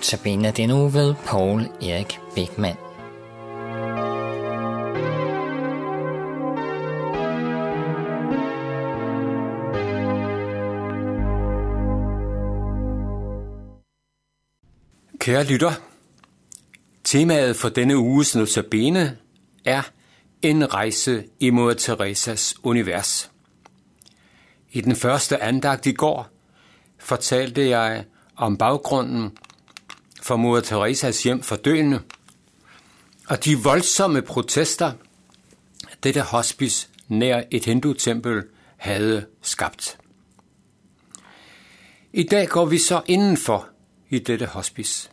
Notabene den uge ved Paul Erik Beckmann. Kære lytter, temaet for denne uges notabene er en rejse imod Teresas univers. I den første andagt i går fortalte jeg om baggrunden for mor Teresas hjem for døende, og de voldsomme protester, dette hospice nær et hindu-tempel havde skabt. I dag går vi så indenfor i dette hospice.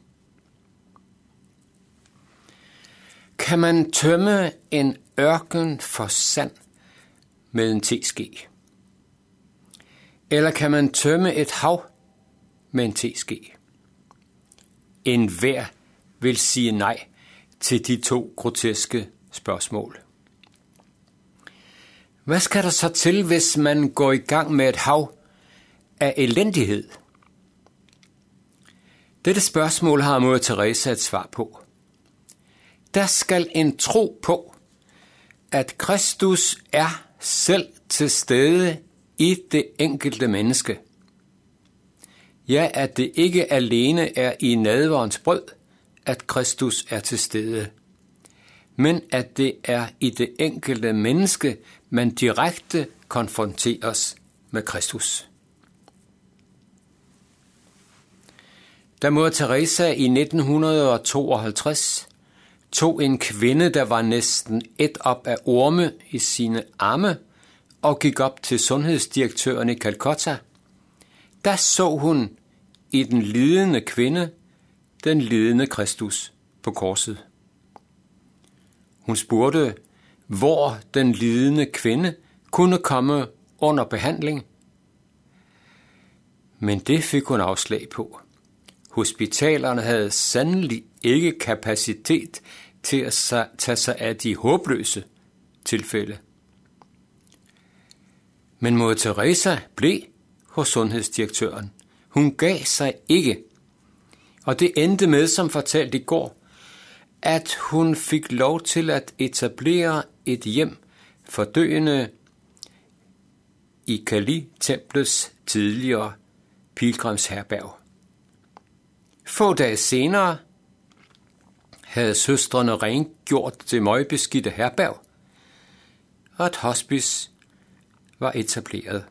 Kan man tømme en ørken for sand med en teske? Eller kan man tømme et hav med en teske? En hver vil sige nej til de to groteske spørgsmål. Hvad skal der så til, hvis man går i gang med et hav af elendighed? Dette spørgsmål har Mor Teresa et svar på. Der skal en tro på, at Kristus er selv til stede i det enkelte menneske. Ja, at det ikke alene er i nadverens brød, at Kristus er til stede, men at det er i det enkelte menneske, man direkte konfronteres med Kristus. Da mor Teresa i 1952 tog en kvinde, der var næsten et op af orme i sine arme, og gik op til sundhedsdirektøren i Calcutta, der så hun i den lidende kvinde den lidende Kristus på korset. Hun spurgte, hvor den lidende kvinde kunne komme under behandling. Men det fik hun afslag på. Hospitalerne havde sandelig ikke kapacitet til at tage sig af de håbløse tilfælde. Men Moder Teresa blev hos sundhedsdirektøren. Hun gav sig ikke. Og det endte med, som fortalt i går, at hun fik lov til at etablere et hjem for døende i Kali-templets tidligere pilgrimsherberg. Få dage senere havde søstrene rengjort det møgbeskidte herberg, og et hospice var etableret.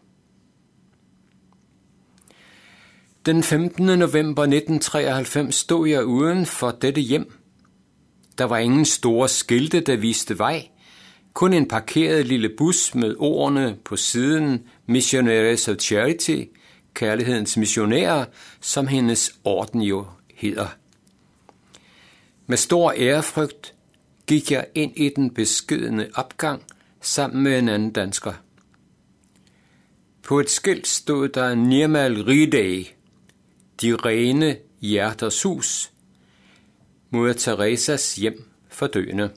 Den 15. november 1993 stod jeg uden for dette hjem. Der var ingen store skilte, der viste vej. Kun en parkeret lille bus med ordene på siden Missionaries of Charity, kærlighedens missionærer, som hendes orden jo hedder. Med stor ærefrygt gik jeg ind i den beskedende opgang sammen med en anden dansker. På et skilt stod der Nirmal Ridei, de rene hjerters hus, Moder Teresas hjem for døende.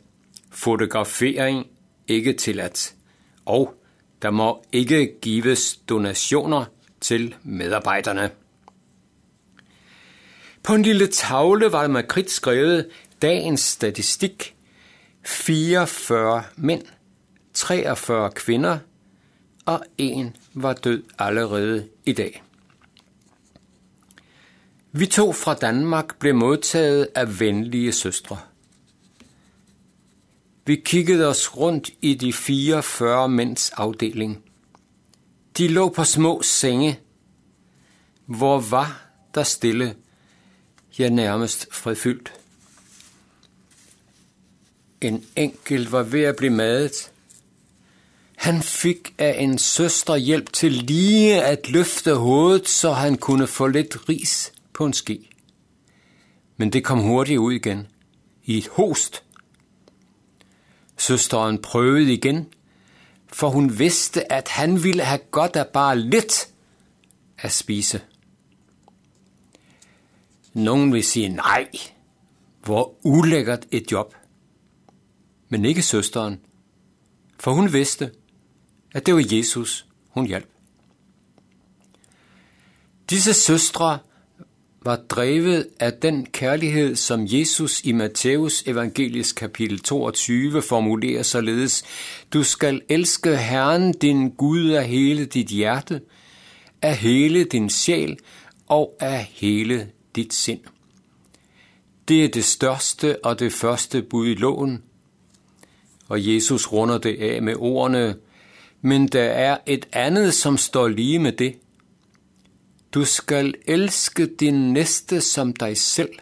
Fotografering ikke tilladt. Og der må ikke gives donationer til medarbejderne. På en lille tavle var der med kridt skrevet dagens statistik. 44 mænd, 43 kvinder og en var død allerede i dag. Vi to fra Danmark blev modtaget af venlige søstre. Vi kiggede os rundt i de 44 mænds afdeling. De lå på små senge. Hvor var der stille? Ja, nærmest fredfyldt. En enkelt var ved at blive madet. Han fik af en søster hjælp til lige at løfte hovedet, så han kunne få lidt ris på en ske. Men det kom hurtigt ud igen, i et host. Søsteren prøvede igen, for hun vidste, at han ville have godt af bare lidt at spise. Nogen vil sige nej, hvor ulækkert et job. Men ikke søsteren, for hun vidste, at det var Jesus, hun hjalp. Disse søstre var drevet af den kærlighed, som Jesus i Matthæus evangelisk kapitel 22 formulerer således, du skal elske Herren din Gud af hele dit hjerte, af hele din sjæl og af hele dit sind. Det er det største og det første bud i loven, og Jesus runder det af med ordene, men der er et andet, som står lige med det – du skal elske din næste som dig selv.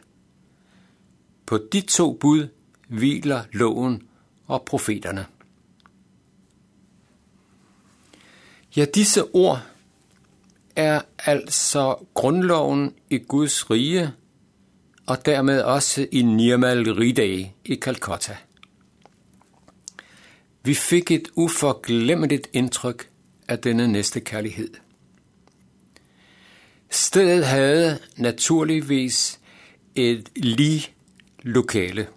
På de to bud hviler loven og profeterne. Ja, disse ord er altså grundloven i Guds rige, og dermed også i Nirmal Ridai i Calcutta. Vi fik et uforglemmeligt indtryk af denne næste kærlighed – Stedet havde naturligvis et lige lokale.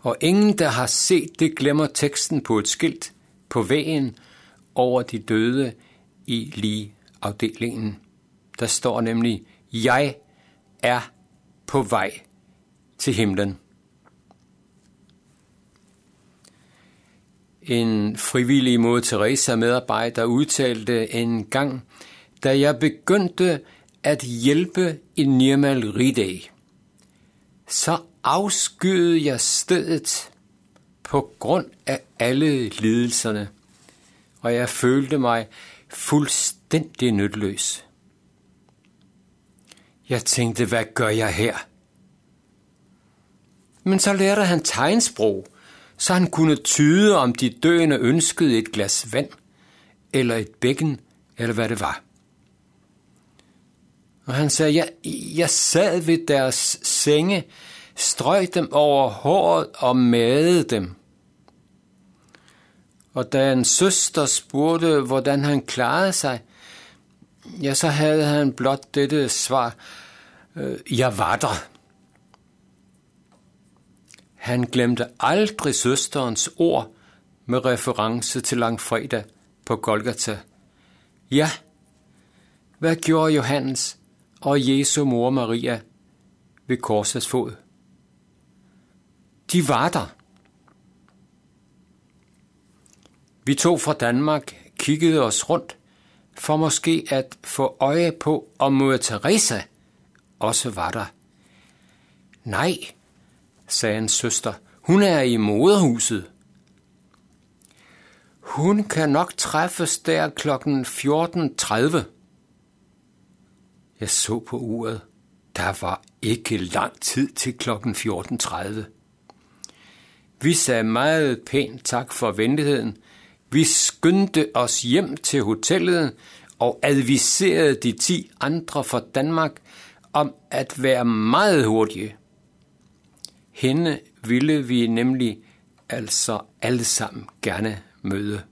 Og ingen, der har set det, glemmer teksten på et skilt på vægen over de døde i lige afdelingen. Der står nemlig, jeg er på vej til himlen. En frivillig mod Teresa medarbejder udtalte en gang, da jeg begyndte at hjælpe i Nirmal Ridai, så afskyede jeg stedet på grund af alle lidelserne, og jeg følte mig fuldstændig nytteløs. Jeg tænkte, hvad gør jeg her? Men så lærte han tegnsprog, så han kunne tyde, om de døende ønskede et glas vand, eller et bækken, eller hvad det var. Og han sagde, jeg, jeg sad ved deres senge, strøg dem over håret og madede dem. Og da en søster spurgte, hvordan han klarede sig, ja, så havde han blot dette svar, øh, jeg var der. Han glemte aldrig søsterens ord med reference til langfredag på Golgata. Ja, hvad gjorde Johannes? Og Jesu mor Maria ved korsets fod. De var der. Vi tog fra Danmark kiggede os rundt for måske at få øje på, om Mor Teresa også var der. Nej, sagde en søster, hun er i moderhuset. Hun kan nok træffes der klokken 14.30. Jeg så på uret. Der var ikke lang tid til klokken 14.30. Vi sagde meget pænt tak for venligheden. Vi skyndte os hjem til hotellet og adviserede de ti andre fra Danmark om at være meget hurtige. Hende ville vi nemlig altså alle sammen gerne møde.